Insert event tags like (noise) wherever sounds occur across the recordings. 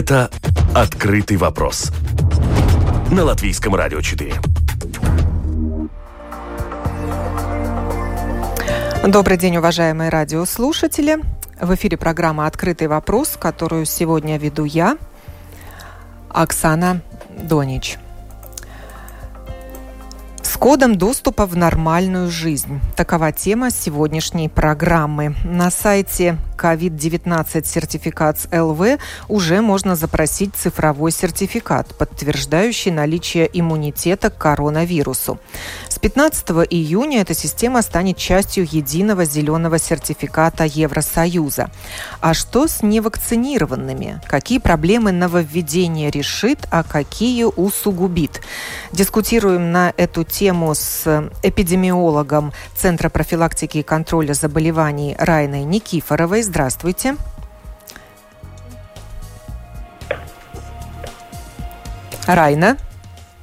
Это «Открытый вопрос» на Латвийском радио 4. Добрый день, уважаемые радиослушатели. В эфире программа «Открытый вопрос», которую сегодня веду я, Оксана Донич кодом доступа в нормальную жизнь. Такова тема сегодняшней программы. На сайте COVID-19 сертификат ЛВ уже можно запросить цифровой сертификат, подтверждающий наличие иммунитета к коронавирусу. С 15 июня эта система станет частью единого зеленого сертификата Евросоюза. А что с невакцинированными? Какие проблемы нововведение решит, а какие усугубит? Дискутируем на эту тему с эпидемиологом Центра профилактики и контроля заболеваний Райной Никифоровой. Здравствуйте. Райна.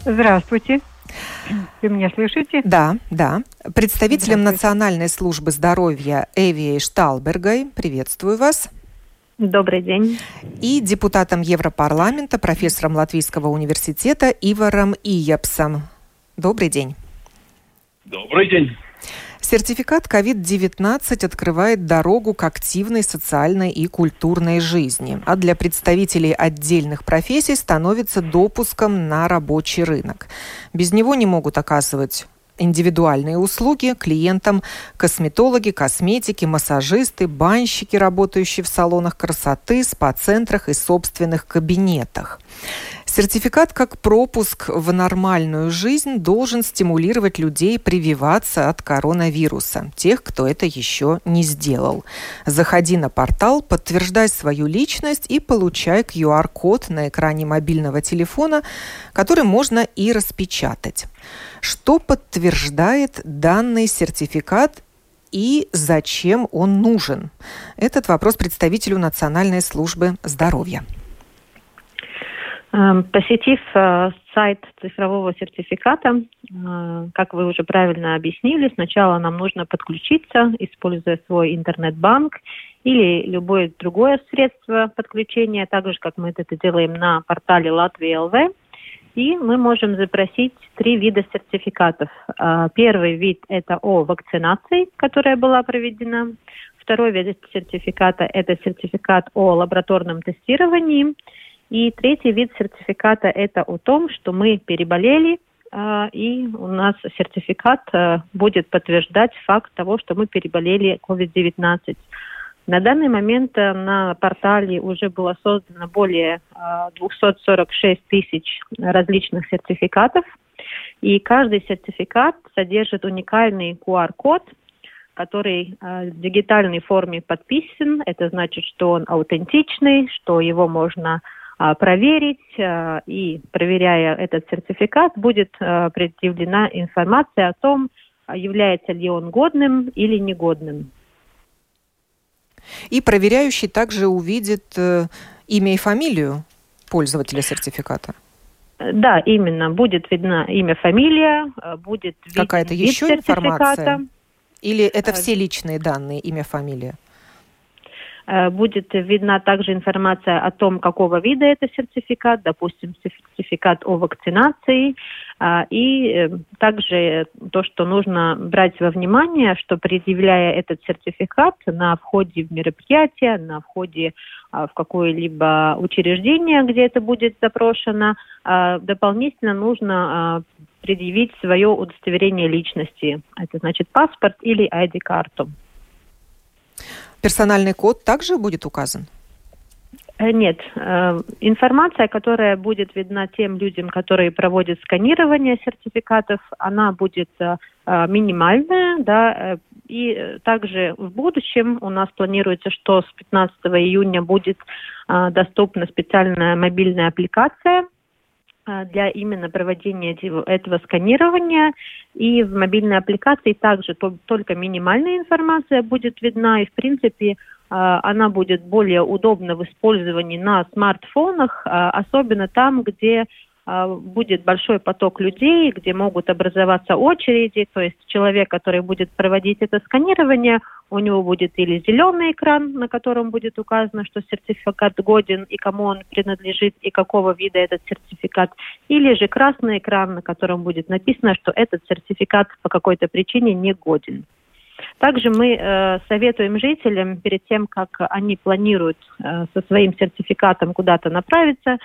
Здравствуйте. Вы меня слышите? Да, да. Представителем Национальной службы здоровья Эвией Шталбергой. Приветствую вас. Добрый день. И депутатом Европарламента, профессором Латвийского университета Иваром Иепсом. Добрый день. Добрый день. Сертификат COVID-19 открывает дорогу к активной социальной и культурной жизни, а для представителей отдельных профессий становится допуском на рабочий рынок. Без него не могут оказывать индивидуальные услуги клиентам косметологи, косметики, массажисты, банщики, работающие в салонах красоты, спа-центрах и собственных кабинетах. Сертификат как пропуск в нормальную жизнь должен стимулировать людей прививаться от коронавируса, тех, кто это еще не сделал. Заходи на портал, подтверждай свою личность и получай QR-код на экране мобильного телефона, который можно и распечатать. Что подтверждает данный сертификат и зачем он нужен? Этот вопрос представителю Национальной службы здоровья. Эм, посетив э, сайт цифрового сертификата, э, как вы уже правильно объяснили, сначала нам нужно подключиться, используя свой интернет-банк или любое другое средство подключения, так же, как мы это делаем на портале Латвии ЛВ. И мы можем запросить три вида сертификатов. Э, первый вид – это о вакцинации, которая была проведена. Второй вид сертификата – это сертификат о лабораторном тестировании – и третий вид сертификата – это о том, что мы переболели, а, и у нас сертификат а, будет подтверждать факт того, что мы переболели COVID-19. На данный момент а, на портале уже было создано более 246 тысяч различных сертификатов, и каждый сертификат содержит уникальный QR-код, который в дигитальной форме подписан. Это значит, что он аутентичный, что его можно а, проверить, а, и проверяя этот сертификат, будет а, предъявлена информация о том, является ли он годным или негодным. И проверяющий также увидит э, имя и фамилию пользователя сертификата. Да, именно. Будет видна имя, фамилия, будет Какая-то еще информация? Или это все личные данные, имя, фамилия? Э, будет видна также информация о том, какого вида это сертификат, допустим, сертификат о вакцинации, а, и э, также то, что нужно брать во внимание, что предъявляя этот сертификат на входе в мероприятие, на входе в какое-либо учреждение, где это будет запрошено, дополнительно нужно предъявить свое удостоверение личности. Это значит паспорт или ID-карту. Персональный код также будет указан? Э, нет. Э, информация, которая будет видна тем людям, которые проводят сканирование сертификатов, она будет э, минимальная, да, и также в будущем у нас планируется, что с 15 июня будет доступна специальная мобильная аппликация, для именно проведения этого сканирования. И в мобильной аппликации также только минимальная информация будет видна, и в принципе а, она будет более удобна в использовании на смартфонах, а, особенно там, где будет большой поток людей, где могут образоваться очереди, то есть человек, который будет проводить это сканирование, у него будет или зеленый экран, на котором будет указано, что сертификат годен и кому он принадлежит и какого вида этот сертификат, или же красный экран, на котором будет написано, что этот сертификат по какой-то причине не годен. Также мы э, советуем жителям перед тем, как они планируют э, со своим сертификатом куда-то направиться,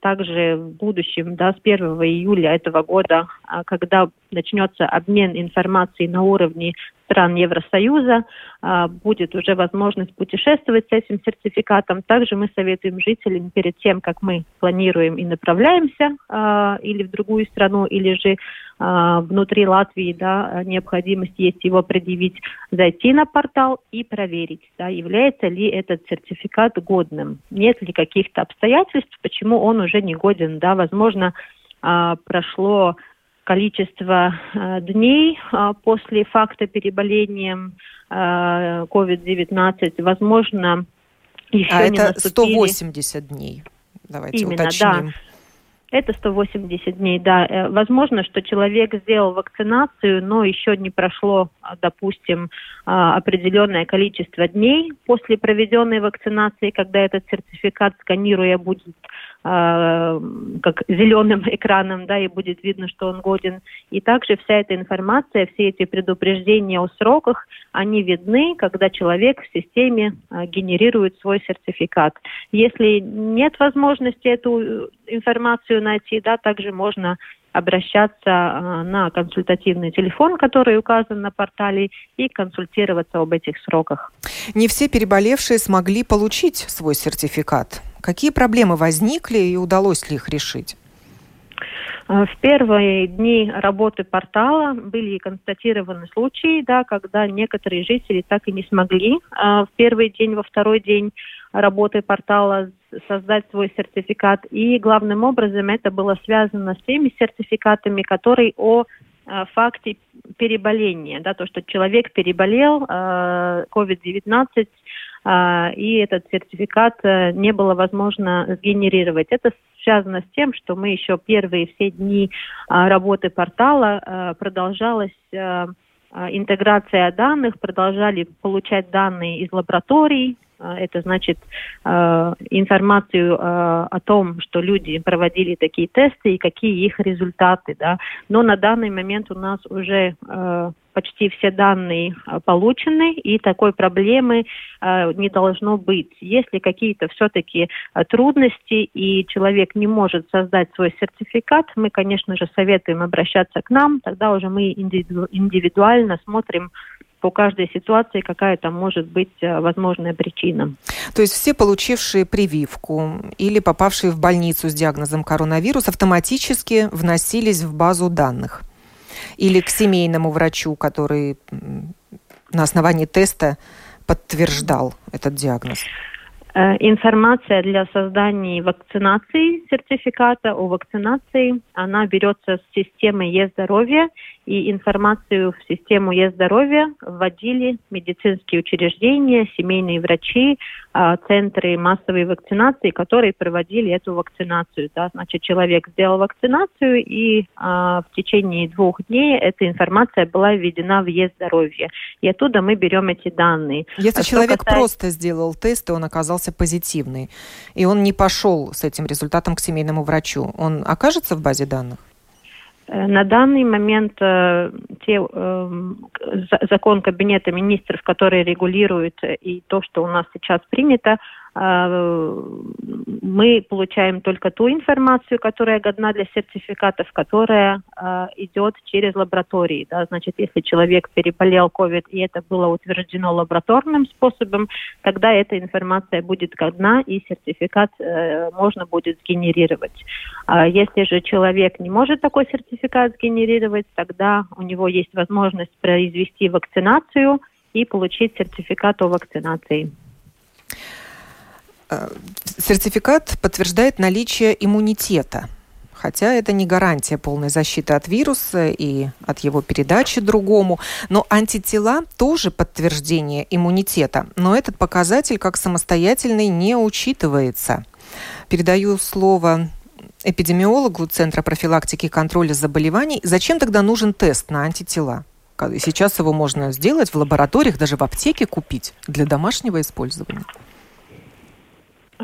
также в будущем, да, с 1 июля этого года, а, когда начнется обмен информацией на уровне стран Евросоюза, а, будет уже возможность путешествовать с этим сертификатом. Также мы советуем жителям перед тем, как мы планируем и направляемся или в другую страну, или же внутри Латвии, да, необходимость есть его предъявить, зайти на портал и проверить, да, является ли этот сертификат годным, нет ли каких-то обстоятельств, почему почему он уже не годен, да, возможно, а, прошло количество а, дней а, после факта переболения COVID-19, возможно, еще а не это наступили... 180 дней. Давайте Именно, уточним. Да. Это 180 дней, да. Э, возможно, что человек сделал вакцинацию, но еще не прошло, допустим, определенное количество дней после проведенной вакцинации, когда этот сертификат, сканируя, будет как зеленым (laughs) экраном, да, и будет видно, что он годен. И также вся эта информация, все эти предупреждения о сроках, они видны, когда человек в системе э, генерирует свой сертификат. Если нет возможности эту э, информацию найти, да, также можно обращаться э, на консультативный телефон, который указан на портале, и консультироваться об этих сроках. Не все переболевшие смогли получить свой сертификат. Какие проблемы возникли и удалось ли их решить? Э, в первые дни работы портала были констатированы случаи, да, когда некоторые жители так и не смогли э, в первый день, во второй день работы портала создать свой сертификат. И главным образом это было связано с теми сертификатами, которые о э, факте переболения, да, то, что человек переболел э, COVID-19, э, и этот сертификат э, не было возможно сгенерировать. Это связано с тем, что мы еще первые все дни э, работы портала э, продолжалась э, интеграция данных, продолжали получать данные из лабораторий, а, это значит а, информацию а, о том, что люди проводили такие тесты и какие их результаты. Да. Но на данный момент у нас уже почти все данные получены, и такой проблемы не должно быть. Если какие-то все-таки трудности, и человек не может создать свой сертификат, мы, конечно же, советуем обращаться к нам, тогда уже мы индивидуально смотрим, по каждой ситуации, какая там может быть возможная причина. То есть все получившие прививку или попавшие в больницу с диагнозом коронавирус автоматически вносились в базу данных? Или к семейному врачу, который на основании теста подтверждал этот диагноз? Э, информация для создания вакцинации, сертификата о вакцинации, она берется с системы Е-здоровья и информацию в систему Е-здоровья вводили медицинские учреждения, семейные врачи, а, центры массовой вакцинации, которые проводили эту вакцинацию. Да. Значит, человек сделал вакцинацию, и а, в течение двух дней эта информация была введена в Е-здоровье. И оттуда мы берем эти данные. Если а человек касается... просто сделал тест, и он оказался позитивный, и он не пошел с этим результатом к семейному врачу, он окажется в базе данных? Э, на данный момент э, те, э, закон Кабинета министров, который регулирует и то, что у нас сейчас принято, мы получаем только ту информацию, которая годна для сертификатов, которая а, идет через лаборатории. Да? Значит, если человек переболел COVID и это было утверждено лабораторным способом, тогда эта информация будет годна и сертификат э, можно будет сгенерировать. А если же человек не может такой сертификат сгенерировать, тогда у него есть возможность произвести вакцинацию и получить сертификат о вакцинации. Э, сертификат подтверждает наличие иммунитета, хотя это не гарантия полной защиты от вируса и от его передачи другому. Но антитела тоже подтверждение иммунитета, но этот показатель как самостоятельный не учитывается. Передаю слово эпидемиологу Центра профилактики и контроля заболеваний. Зачем тогда нужен тест на антитела? Сейчас его можно сделать в лабораториях, даже в аптеке купить для домашнего использования.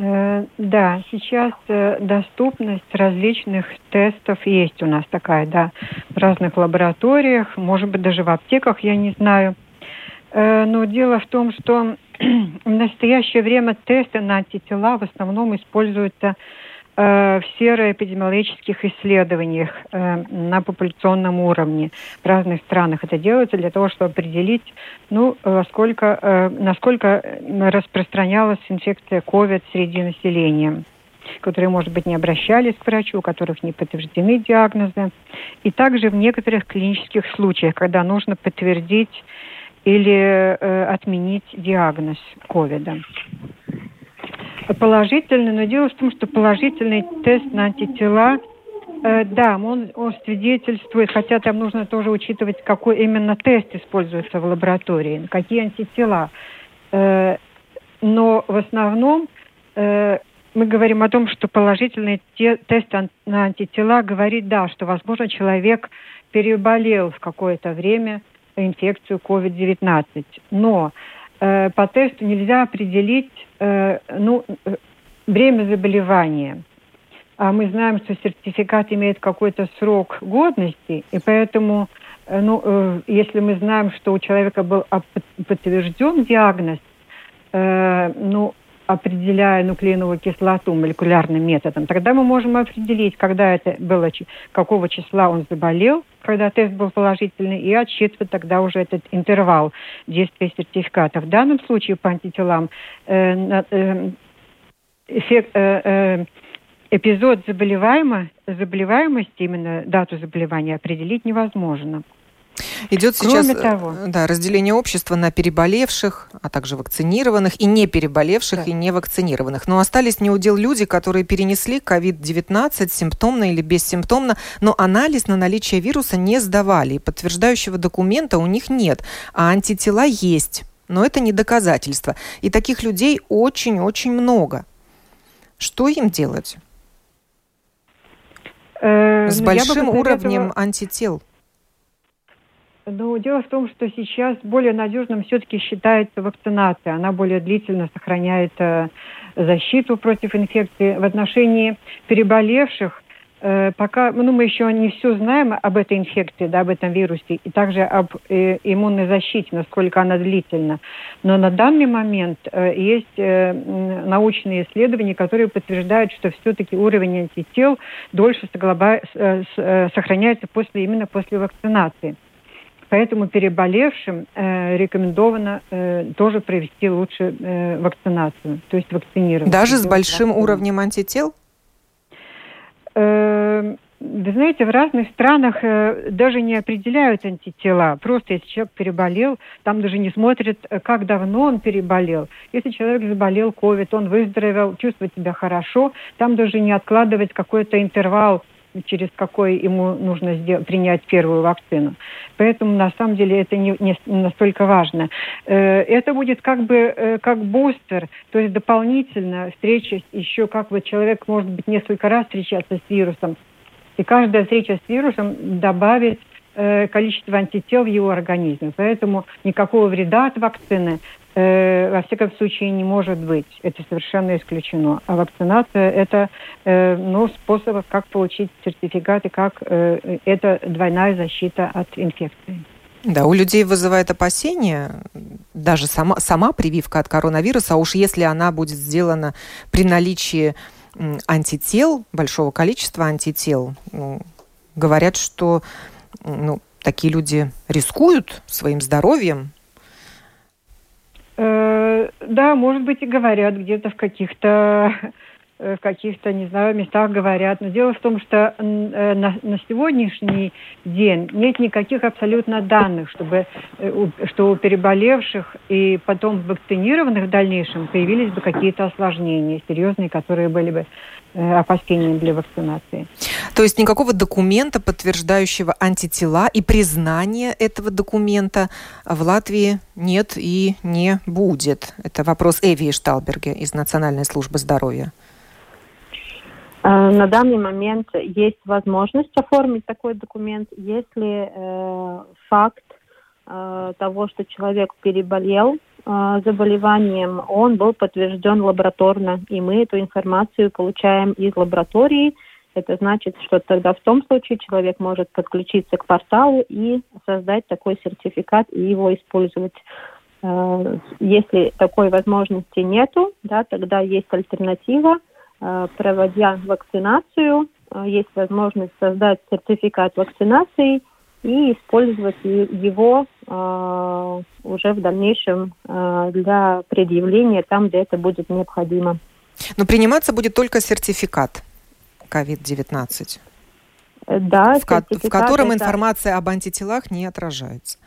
Э, да, сейчас э, доступность различных тестов есть у нас такая, да, в разных лабораториях, может быть, даже в аптеках, я не знаю. Э, но дело в том, что (clears throat) в настоящее время тесты на антитела в основном используются в сероэпидемиологических исследованиях на популяционном уровне в разных странах. Это делается для того, чтобы определить, ну, сколько, насколько распространялась инфекция COVID среди населения которые, может быть, не обращались к врачу, у которых не подтверждены диагнозы. И также в некоторых клинических случаях, когда нужно подтвердить или э, отменить диагноз ковида. Положительный, но дело в том, что положительный тест на антитела Э, да, он, он свидетельствует, хотя там нужно тоже учитывать, какой именно тест используется в лаборатории, какие антитела. Э, но в основном э, мы говорим о том, что положительный те, тест на антитела говорит, да, что, возможно, человек переболел в какое-то время инфекцию COVID-19. Но э, по тесту нельзя определить э, ну, э, время заболевания. А мы знаем, что сертификат имеет какой-то срок годности, и поэтому, э, ну, э, если мы знаем, что у человека был подтвержден диагноз, э, ну, определяя нуклеиновую кислоту молекулярным методом, тогда мы можем определить, когда это было, какого числа он заболел, когда тест был положительный, и отсчитывать тогда уже этот интервал действия сертификата. В данном случае по антителам э, э, эффект, э, э, эпизод заболеваемо, заболеваемости, именно дату заболевания определить невозможно. Идет Кроме сейчас того, да, разделение общества на переболевших, а также вакцинированных и не переболевших да. и не вакцинированных. Но остались неудел люди, которые перенесли COVID-19 симптомно или бессимптомно, но анализ на наличие вируса не сдавали, и подтверждающего документа у них нет, а антитела есть. Но это не доказательство. И таких людей очень-очень много. Что им делать? Э, С большим уровнем антител. Ну, дело в том, что сейчас более надежным все-таки считается вакцинация. Она более длительно сохраняет э, защиту против инфекции. В отношении переболевших Э, пока ну, мы еще не все знаем об этой инфекции, да, об этом вирусе, и также об э, иммунной защите, насколько она длительна. Но на данный момент э, есть э, научные исследования, которые подтверждают, что все-таки уровень антител дольше соглоба, э, э, сохраняется после, именно после вакцинации. Поэтому переболевшим э, рекомендовано э, тоже провести лучше э, вакцинацию, то есть вакцинировать. Даже с большим уровнем антител? Э, вы знаете, в разных странах э, даже не определяют антитела. Просто если человек переболел, там даже не смотрят, э, как давно он переболел. Если человек заболел COVID, он выздоровел, чувствует себя хорошо, там даже не откладывать какой-то интервал через какой ему нужно сделать, принять первую вакцину. Поэтому на самом деле это не, не настолько важно. Э, это будет как бы э, как бустер, то есть дополнительно встреча еще как бы человек может быть несколько раз встречаться с вирусом. И каждая встреча с вирусом добавит э, количество антител в его организме. Поэтому никакого вреда от вакцины э, во всяком случае не может быть. Это совершенно исключено. А вакцинация – это э, ну, способ, как получить сертификат и как э, это двойная защита от инфекции. Да, у людей вызывает опасения даже сама, сама прививка от коронавируса, а уж если она будет сделана при наличии антител, большого количества антител, ну, говорят, что ну, такие люди рискуют своим здоровьем, Э, да, может быть, и говорят где-то в каких-то (laughs) э, в каких-то, не знаю, местах говорят. Но дело в том, что э, на, на сегодняшний день нет никаких абсолютно данных, чтобы, что у переболевших и потом вакцинированных в дальнейшем появились бы какие-то осложнения серьезные, которые были бы опасением для вакцинации. То есть никакого документа, подтверждающего антитела и признания этого документа в Латвии нет и не будет. Это вопрос Эви Шталберге из Национальной службы здоровья. Э, на данный момент есть возможность оформить такой документ, если э, факт э, того, что человек переболел э, заболеванием, он был подтвержден лабораторно, и мы эту информацию получаем из лаборатории. Это значит, что тогда в том случае человек может подключиться к порталу и создать такой сертификат и его использовать. Э, если такой возможности нету, да, тогда есть альтернатива, э, проводя вакцинацию, э, есть возможность создать сертификат вакцинации и использовать его уже в дальнейшем для предъявления там, где это будет необходимо. Но приниматься будет только сертификат COVID-19. Да, в, ко- в котором это... информация об антителах не отражается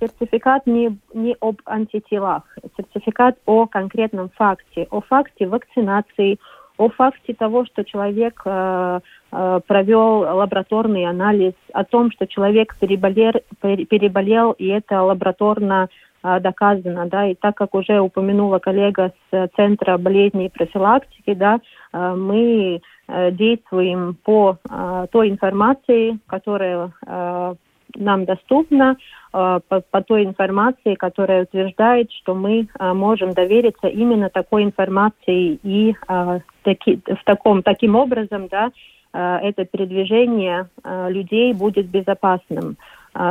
сертификат не, не об антителах, сертификат о конкретном факте, о факте вакцинации, о факте того, что человек э, э, провел лабораторный анализ, о том, что человек переболел, переболел и это лабораторно э, доказано, да, и так как уже упомянула коллега с Центра болезней и профилактики, да, э, мы э, действуем по э, той информации, которая э, нам доступна э, по, по той информации, которая утверждает, что мы э, можем довериться именно такой информации и э, таки, в таком, таким образом, да, это передвижение людей будет безопасным.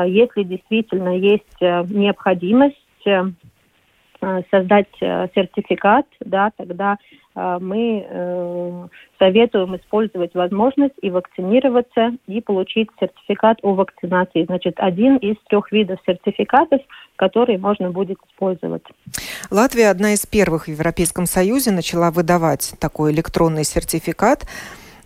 Если действительно есть необходимость создать сертификат, да, тогда мы советуем использовать возможность и вакцинироваться, и получить сертификат о вакцинации. Значит, один из трех видов сертификатов, которые можно будет использовать. Латвия одна из первых в Европейском Союзе начала выдавать такой электронный сертификат.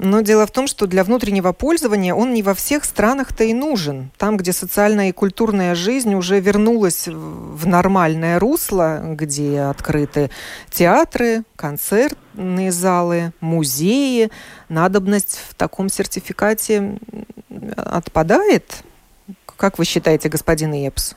Но дело в том, что для внутреннего пользования он не во всех странах-то и нужен. Там, где социальная и культурная жизнь уже вернулась в нормальное русло, где открыты театры, концертные залы, музеи, надобность в таком сертификате отпадает? Как вы считаете, господин Епс?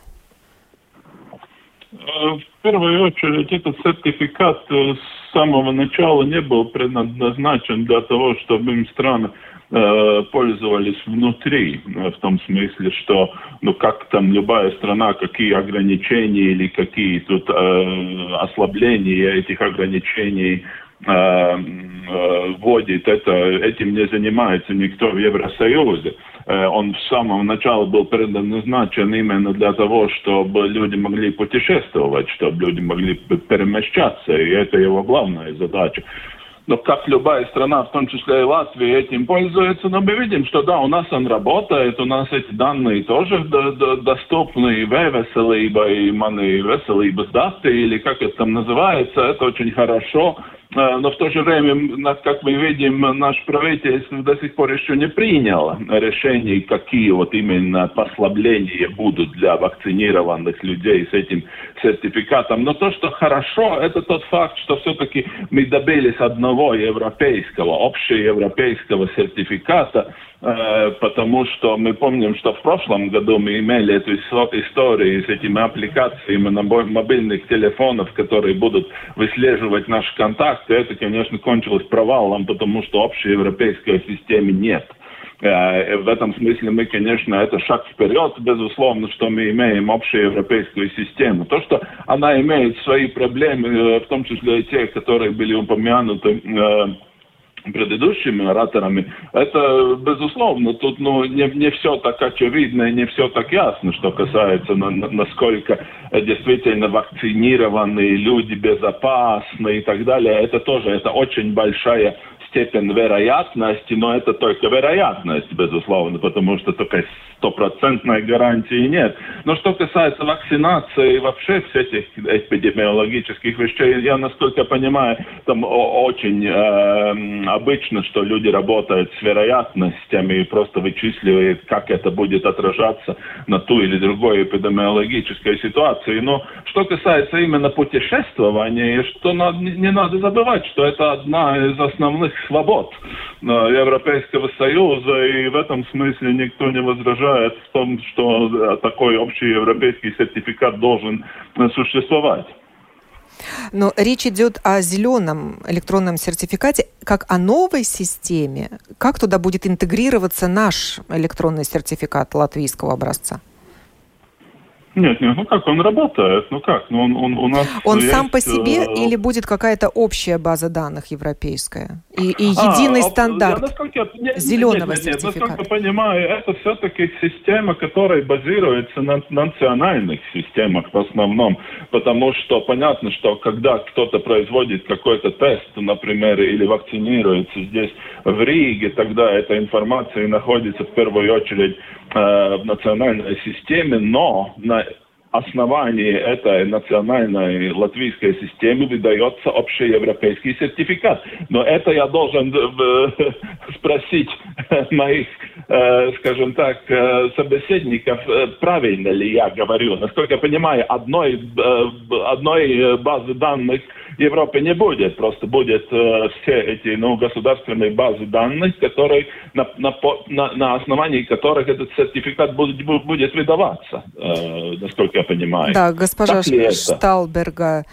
В первую очередь этот сертификат с самого начала не был предназначен для того, чтобы им страны э, пользовались внутри, э, в том смысле, что, ну, как там любая страна, какие ограничения или какие тут э, ослабления этих ограничений э, э, вводит, это, этим не занимается никто в Евросоюзе. Э, он с самого начала был предназначен именно для того, чтобы люди могли путешествовать, чтобы люди могли перемещаться, и это его главная задача. Но как любая страна, в том числе и Латвия, этим пользуется, но мы видим, что да, у нас он работает, у нас эти данные тоже доступны, и веселība, и маны веселības даты, или как это там называется, это очень хорошо. Но в то же время, как мы видим, наш правительство до сих пор еще не приняло решений, какие вот именно послабления будут для вакцинированных людей с этим сертификатом. Но то, что хорошо, это тот факт, что все-таки мы добились одного европейского, общеевропейского сертификата, потому что мы помним, что в прошлом году мы имели эту историю с этими аппликациями на мобильных телефонов, которые будут выслеживать наши контакты. Это, конечно, кончилось провалом, потому что общей европейской системы нет. Э, в этом смысле мы, конечно, это шаг вперед, безусловно, что мы имеем общую европейскую систему. То, что она имеет свои проблемы, э, в том числе и те, которые были упомянуты предыдущими ораторами, это безусловно, тут ну, не, не все так очевидно и не все так ясно, что касается на, на, насколько действительно вакцинированные люди безопасны и так далее. Это тоже это очень большая степень вероятности, но это только вероятность, безусловно, потому что только стопроцентной гарантии нет. Но что касается вакцинации и вообще всех этих эпидемиологических вещей, я, насколько понимаю, там очень э, обычно, что люди работают с вероятностями и просто вычисливают, как это будет отражаться на ту или другой эпидемиологической ситуации. Но что касается именно путешествования, что надо, не надо забывать, что это одна из основных свобод э, Европейского Союза, и в этом смысле никто не возражает в том, что э, такой общий европейский сертификат должен э, существовать. Но речь идет о зеленом электронном сертификате, как о новой системе. Как туда будет интегрироваться наш электронный сертификат латвийского образца? Нет, нет, ну как, он работает, ну как, ну он, он у нас Он есть, сам по себе э... или будет какая-то общая база данных европейская? И, и а, единый а, стандарт я, насколько, нет, зеленого нет, нет, нет, сертификата? Насколько я понимаю, это все-таки система, которая базируется на национальных системах в основном, потому что понятно, что когда кто-то производит какой-то тест, например, или вакцинируется здесь в Риге, тогда эта информация находится в первую очередь э, в национальной системе, но на основании этой национальной латвийской системы выдается общеевропейский сертификат. Но это я должен э, (laughs) спросить (laughs) моих, э, скажем так, э, собеседников, правильно ли я говорю. Насколько я понимаю, одной, одной базы данных Европы не будет. Просто будет все эти ну, государственные базы данных, которые, на, на, на, на основании которых этот сертификат будет, будет выдаваться, насколько я понимаю. Да, госпожа Шталберга,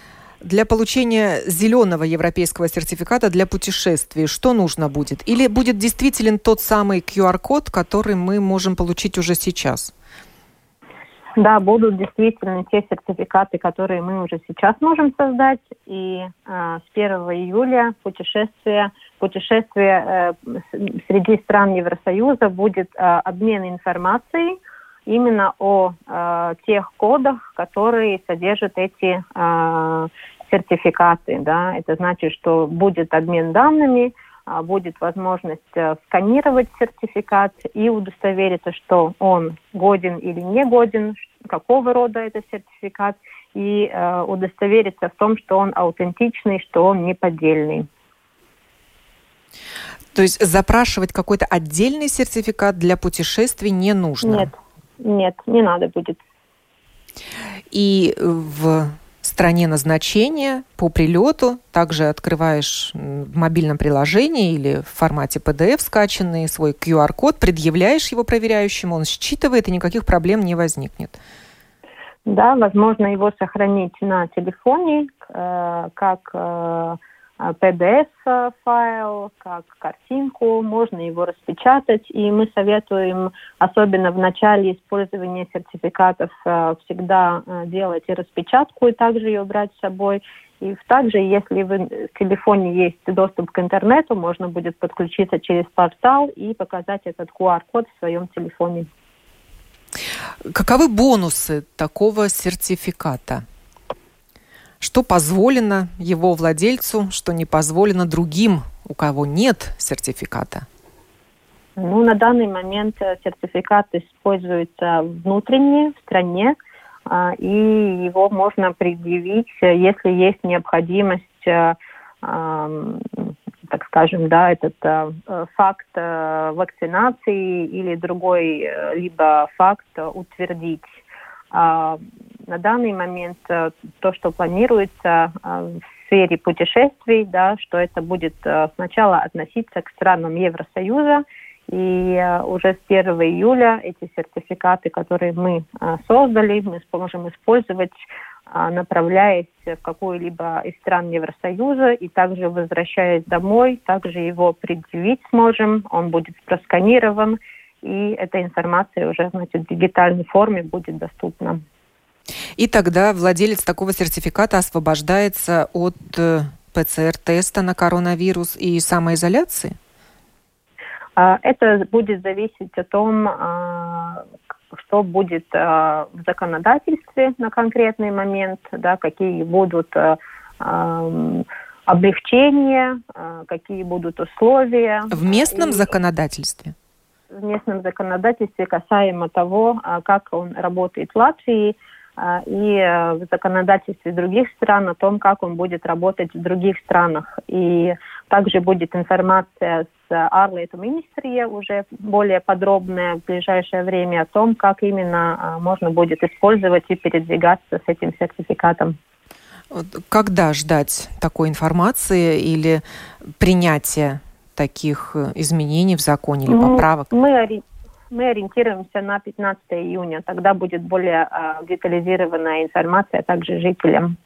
для получения зеленого европейского сертификата для путешествий что нужно будет? Или будет действителен тот самый QR-код, который мы можем получить уже сейчас? Да, будут действительно те сертификаты, которые мы уже сейчас можем создать. И э, с 1 июля путешествие, путешествие э, среди стран Евросоюза будет э, обмен информацией именно о э, тех кодах, которые содержат эти э, сертификаты. Да? Это значит, что будет обмен данными, будет возможность э, сканировать сертификат и удостовериться, что он годен или не годен, какого рода это сертификат, и э, удостовериться в том, что он аутентичный, что он не поддельный. То есть запрашивать какой-то отдельный сертификат для путешествий не нужно? Нет, нет, не надо будет. И в стране назначения по прилету также открываешь в мобильном приложении или в формате PDF скачанный свой QR-код, предъявляешь его проверяющему, он считывает, и никаких проблем не возникнет. Да, возможно его сохранить на телефоне, э, как э, PDF-файл, как картинку, можно его распечатать, и мы советуем, особенно в начале использования сертификатов, э, всегда э, делать и распечатку, и также ее брать с собой. И также, если в телефоне есть доступ к интернету, можно будет подключиться через портал и показать этот QR-код в своем телефоне. Каковы бонусы такого сертификата? Что позволено его владельцу, что не позволено другим, у кого нет сертификата? Ну, на данный момент э, сертификат используется внутренне, в стране, а, и его можно предъявить, э, если есть необходимость, э, так скажем, да, этот факт вакцинации или другой либо факт утвердить. На данный момент э, то, что планируется э, в сфере путешествий, да, что это будет э, сначала относиться к странам Евросоюза, и уже с 1 июля эти сертификаты, которые мы создали, мы сможем использовать, направляясь в какую-либо из стран Евросоюза, и также возвращаясь домой, также его предъявить сможем, он будет просканирован, и эта информация уже значит, в дигитальной форме будет доступна. И тогда владелец такого сертификата освобождается от э, ПЦР-теста на коронавирус и самоизоляции? А, это будет зависеть от том, а, что будет а, в законодательстве на конкретный момент, да, какие будут облегчения, какие будут условия. В местном законодательстве? в местном законодательстве касаемо того, как он работает в Латвии, и э, в законодательстве других стран о том, как он будет работать в других странах. И также будет информация с Арлету Министрия уже более подробная в ближайшее время о том, как именно а, можно будет использовать и передвигаться с этим сертификатом. Когда ждать такой информации или принятия таких э, изменений в законе или ну, поправок? Мы, мы ориентируемся на 15 июня. Тогда будет более э, детализированная информация, также жителям.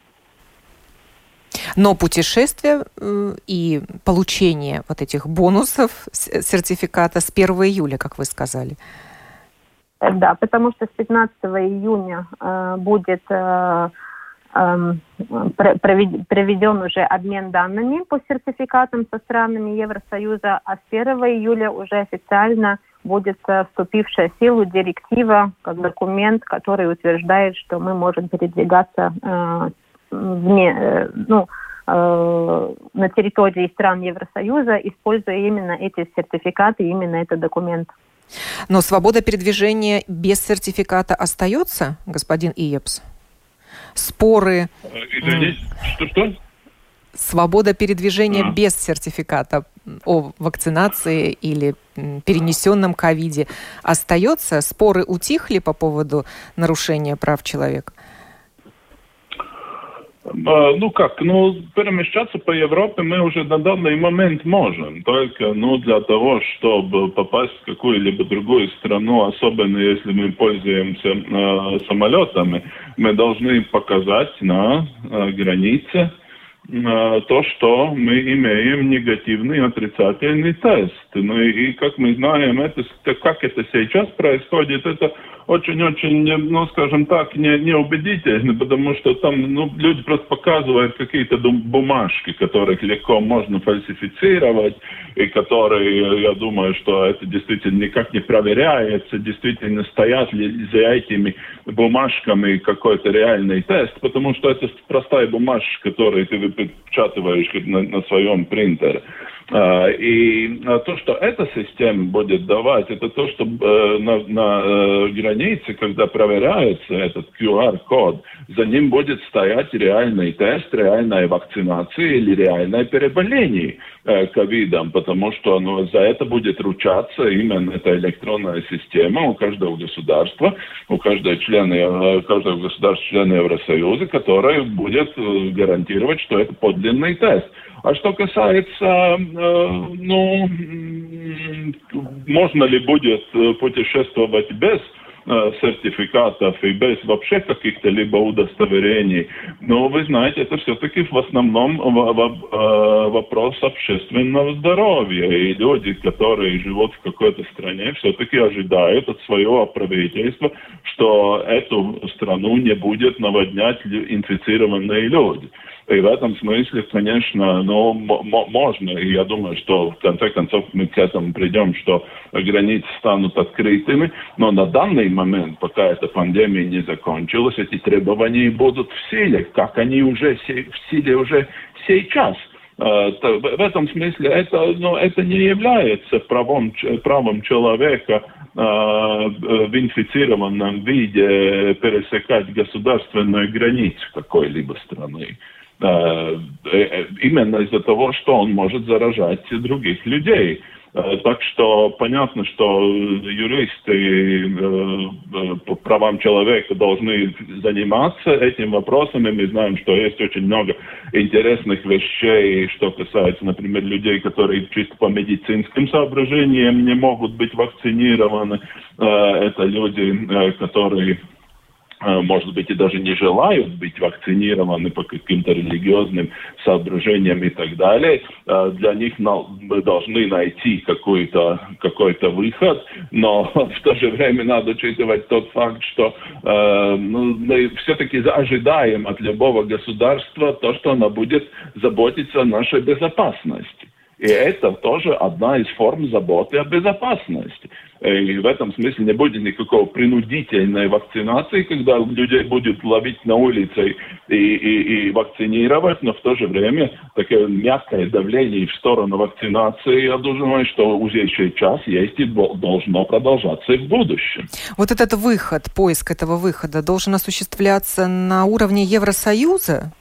Но путешествие э, и получение вот этих бонусов сертификата с 1 июля, как вы сказали. Да, потому что с 15 июня э, будет э, проведен уже обмен данными по сертификатам со странами Евросоюза, а с 1 июля уже официально будет вступившая в силу директива как документ, который утверждает, что мы можем передвигаться э, вне, э, ну, э, на территории стран Евросоюза, используя именно эти сертификаты, именно этот документ. Но свобода передвижения без сертификата остается, господин Иепс? Споры... Извините, что-что? Свобода передвижения а. без сертификата о вакцинации или перенесенном ковиде остается? Споры утихли по поводу нарушения прав человека? Ну как, ну перемещаться по Европе мы уже на данный момент можем, только ну для того, чтобы попасть в какую-либо другую страну, особенно если мы пользуемся э, самолетами, мы должны показать на э, границе э, то, что мы имеем негативный отрицательный тест. Ну и, и как мы знаем, это, как это сейчас происходит, это очень-очень, ну, скажем так, не, неубедительно, потому что там ну, люди просто показывают какие-то бумажки, которых легко можно фальсифицировать, и которые, я думаю, что это действительно никак не проверяется, действительно стоят ли за этими бумажками какой-то реальный тест, потому что это простая бумажка, которую ты выпечатываешь на, на своем принтере. А, и то, что эта система будет давать, это то, что э, на, на э, границе, когда проверяется этот QR-код, за ним будет стоять реальный тест, реальная вакцинация или реальное переболение э, ковидом, потому что ну, за это будет ручаться именно эта электронная система у каждого государства, у каждого члена, каждого государства члена Евросоюза, которая будет гарантировать, что это подлинный тест. А что касается, э, ну, можно ли будет э, путешествовать без э, сертификатов и без вообще каких-то либо удостоверений. Но вы знаете, это все-таки в основном вопрос общественного здоровья. И люди, которые живут в какой-то стране, все-таки ожидают от своего правительства, что эту страну не будет наводнять инфицированные люди. И в этом смысле, конечно, ну, можно, и я думаю, что в конце концов мы к этому придем, что границы станут открытыми, но на данный момент, пока эта пандемия не закончилась, эти требования будут в силе, как они уже в силе уже сейчас. А, в этом смысле это, ну, это не является правом, правом человека а, в инфицированном виде пересекать государственную границу какой-либо страны. Э, э, именно из-за того, что он может заражать других людей. Э, так что понятно, что юристы по правам человека должны заниматься этим вопросом, и мы знаем, что есть очень много интересных вещей, что касается, например, людей, которые чисто по медицинским соображениям не могут быть вакцинированы. Это люди, которые может быть, и даже не желают быть вакцинированы по каким-то религиозным соображениям и так далее. Э, для них мы должны найти какой-то какой выход, но (laughs) в то же время надо учитывать тот факт, что э, ну, мы все-таки ожидаем от любого государства то, что оно будет заботиться о нашей безопасности. И это тоже одна из форм заботы о безопасности. И в этом смысле не будет никакого принудительной вакцинации, когда людей будет ловить на улице и, и, и вакцинировать, но в то же время такое мягкое давление в сторону вакцинации, я думаю, что уже сейчас есть и должно продолжаться и в будущем. Вот этот выход, поиск этого выхода должен осуществляться на уровне Евросоюза?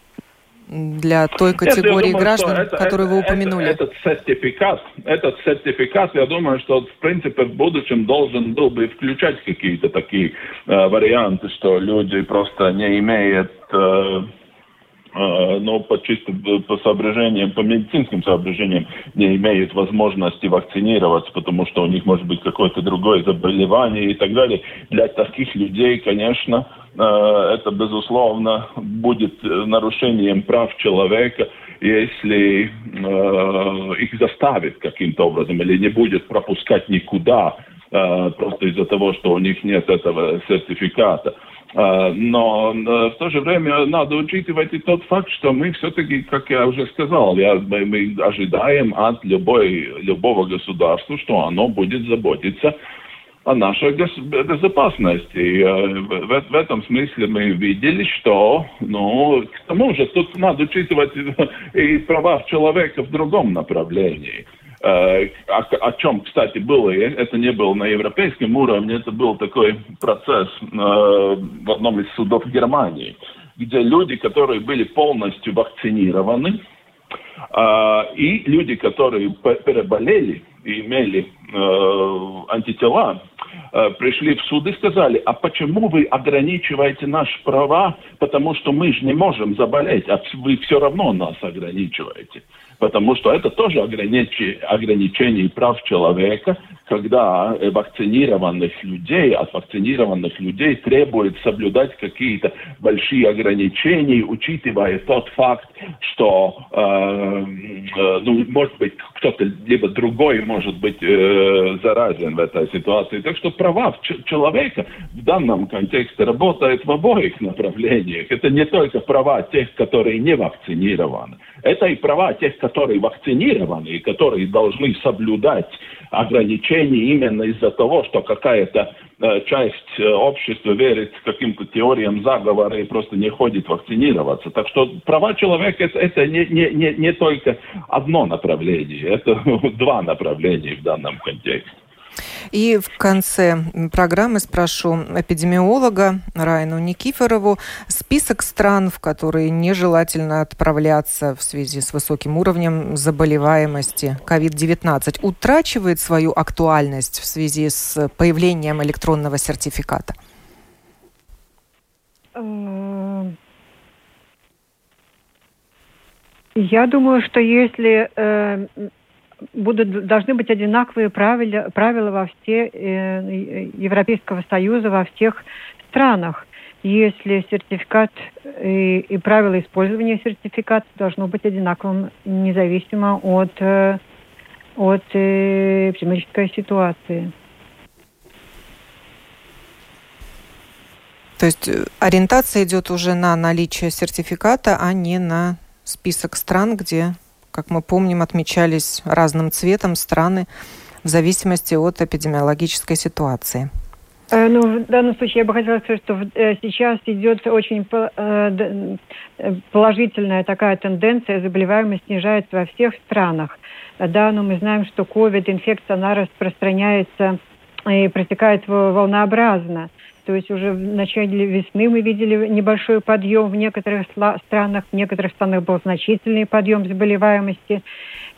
Для той категории думаю, граждан, это, которую это, вы упомянули? Это, этот сертификат, этот сертификат, я думаю, что в принципе в будущем должен был бы включать какие-то такие э, варианты, что люди просто не имеют э но по чисто по соображениям, по медицинским соображениям не имеют возможности вакцинироваться, потому что у них может быть какое-то другое заболевание и так далее. Для таких людей, конечно, Э, это, безусловно, будет нарушением прав человека, если э, их заставит каким-то образом или не будет пропускать никуда просто из-за того, что у них нет этого сертификата. Но в то же время надо учитывать и тот факт, что мы все-таки, как я уже сказал, я, мы, мы ожидаем от любой, любого государства, что оно будет заботиться о нашей безопасности. И, э, в, в этом смысле мы видели, что, ну, к тому же тут надо учитывать (laughs) и права человека в другом направлении. Э, о, о чем, кстати, было, это не было на европейском уровне, это был такой процесс э, в одном из судов Германии, где люди, которые были полностью вакцинированы, и люди, которые переболели и имели антитела, Э, пришли в суд и сказали, а почему вы ограничиваете наши права, потому что мы же не можем заболеть, а вы все равно нас ограничиваете. Потому что это тоже ограничение, ограничение прав человека, когда вакцинированных людей, от вакцинированных людей требует соблюдать какие-то большие ограничения, учитывая тот факт, что, э, э, ну, может быть, кто-то либо другой может быть э, заразен в этой ситуации. Так что права человека в данном контексте работают в обоих направлениях. Это не только права тех, которые не вакцинированы. Это и права тех, которые вакцинированы и которые должны соблюдать ограничения именно из-за того, что какая-то э, часть э, общества верит каким-то теориям заговора и просто не ходит вакцинироваться. Так что права человека это, это не, не, не, не только одно направление, это (laughs) два направления в данном контексте. И в конце программы спрошу эпидемиолога Райну Никифорову список стран, в которые нежелательно отправляться в связи с высоким уровнем заболеваемости COVID-19, утрачивает свою актуальность в связи с появлением электронного сертификата? Я думаю, что если э, будут, должны быть одинаковые правила, правила во все э, Европейского Союза во всех странах. Если сертификат и, и правила использования сертификата должно быть одинаковым, независимо от, э, от э, эпидемической ситуации. То есть э, ориентация идет уже на наличие сертификата, а не на список стран, где как мы помним, отмечались разным цветом страны в зависимости от эпидемиологической ситуации. Э, ну, в данном случае я бы хотела сказать, что э, сейчас идет очень э, положительная такая тенденция, заболеваемость снижается во всех странах. Да, но мы знаем, что COVID-инфекция, она распространяется и протекает волнообразно. То есть уже в начале весны мы видели небольшой подъем в некоторых странах, в некоторых странах был значительный подъем заболеваемости.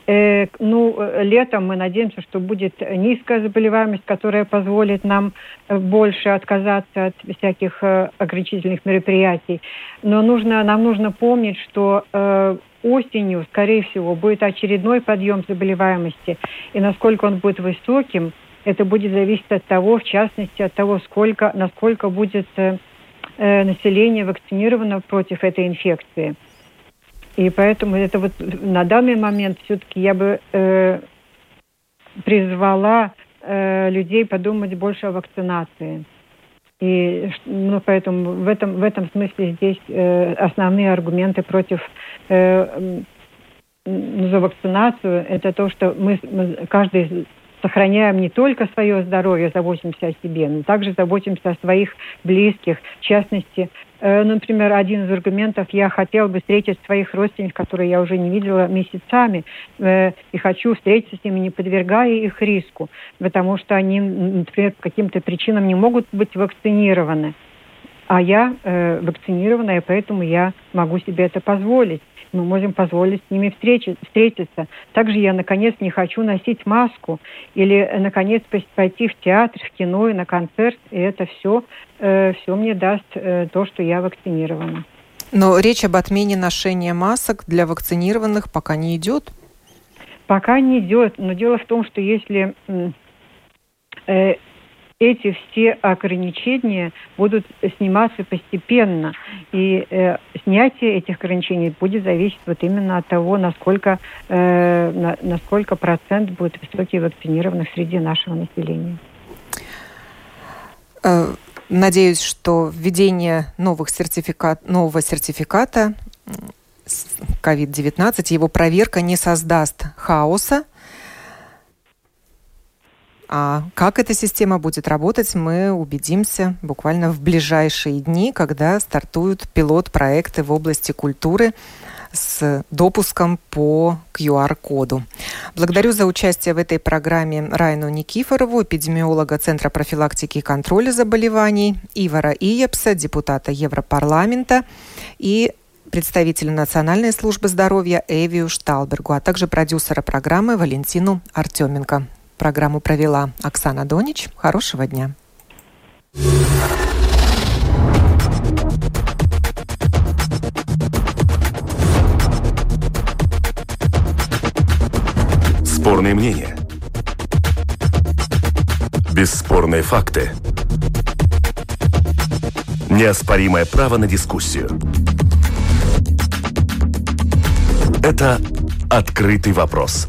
Э, ну, летом мы надеемся, что будет низкая заболеваемость, которая позволит нам больше отказаться от всяких э, ограничительных мероприятий. Но нужно, нам нужно помнить, что э, осенью, скорее всего, будет очередной подъем заболеваемости. И насколько он будет высоким – это будет зависеть от того, в частности, от того, сколько, насколько будет э, э, население вакцинировано против этой инфекции. И поэтому это вот на данный момент все-таки я бы э, призвала э, людей подумать больше о вакцинации. И ну, поэтому в этом, в этом смысле здесь э, основные аргументы против э, за вакцинацию это то, что мы, мы каждый сохраняем не только свое здоровье, заботимся о себе, но также заботимся о своих близких. В частности, э, например, один из аргументов, я хотела бы встретить своих родственников, которые я уже не видела месяцами, э, и хочу встретиться с ними, не подвергая их риску, потому что они, например, по каким-то причинам не могут быть вакцинированы. А я э, вакцинированная, поэтому я могу себе это позволить мы можем позволить с ними встречи, встретиться. Также я, наконец, не хочу носить маску или, наконец, пойти в театр, в кино и на концерт. И это все, э, все мне даст э, то, что я вакцинирована. Но речь об отмене ношения масок для вакцинированных пока не идет? Пока не идет. Но дело в том, что если э, эти все ограничения будут сниматься постепенно. И э, снятие этих ограничений будет зависеть вот именно от того, насколько, э, на, насколько процент будет высокий вакцинированных среди нашего населения. Э, надеюсь, что введение новых сертификат, нового сертификата COVID-19, его проверка не создаст хаоса. А как эта система будет работать, мы убедимся буквально в ближайшие дни, когда стартуют пилот-проекты в области культуры с допуском по QR-коду. Благодарю за участие в этой программе Райну Никифорову, эпидемиолога Центра профилактики и контроля заболеваний, Ивара Иепса, депутата Европарламента и представителя Национальной службы здоровья Эвию Шталбергу, а также продюсера программы Валентину Артеменко. Программу провела Оксана Донич. Хорошего дня. Спорные мнения. Бесспорные факты. Неоспоримое право на дискуссию. Это «Открытый вопрос»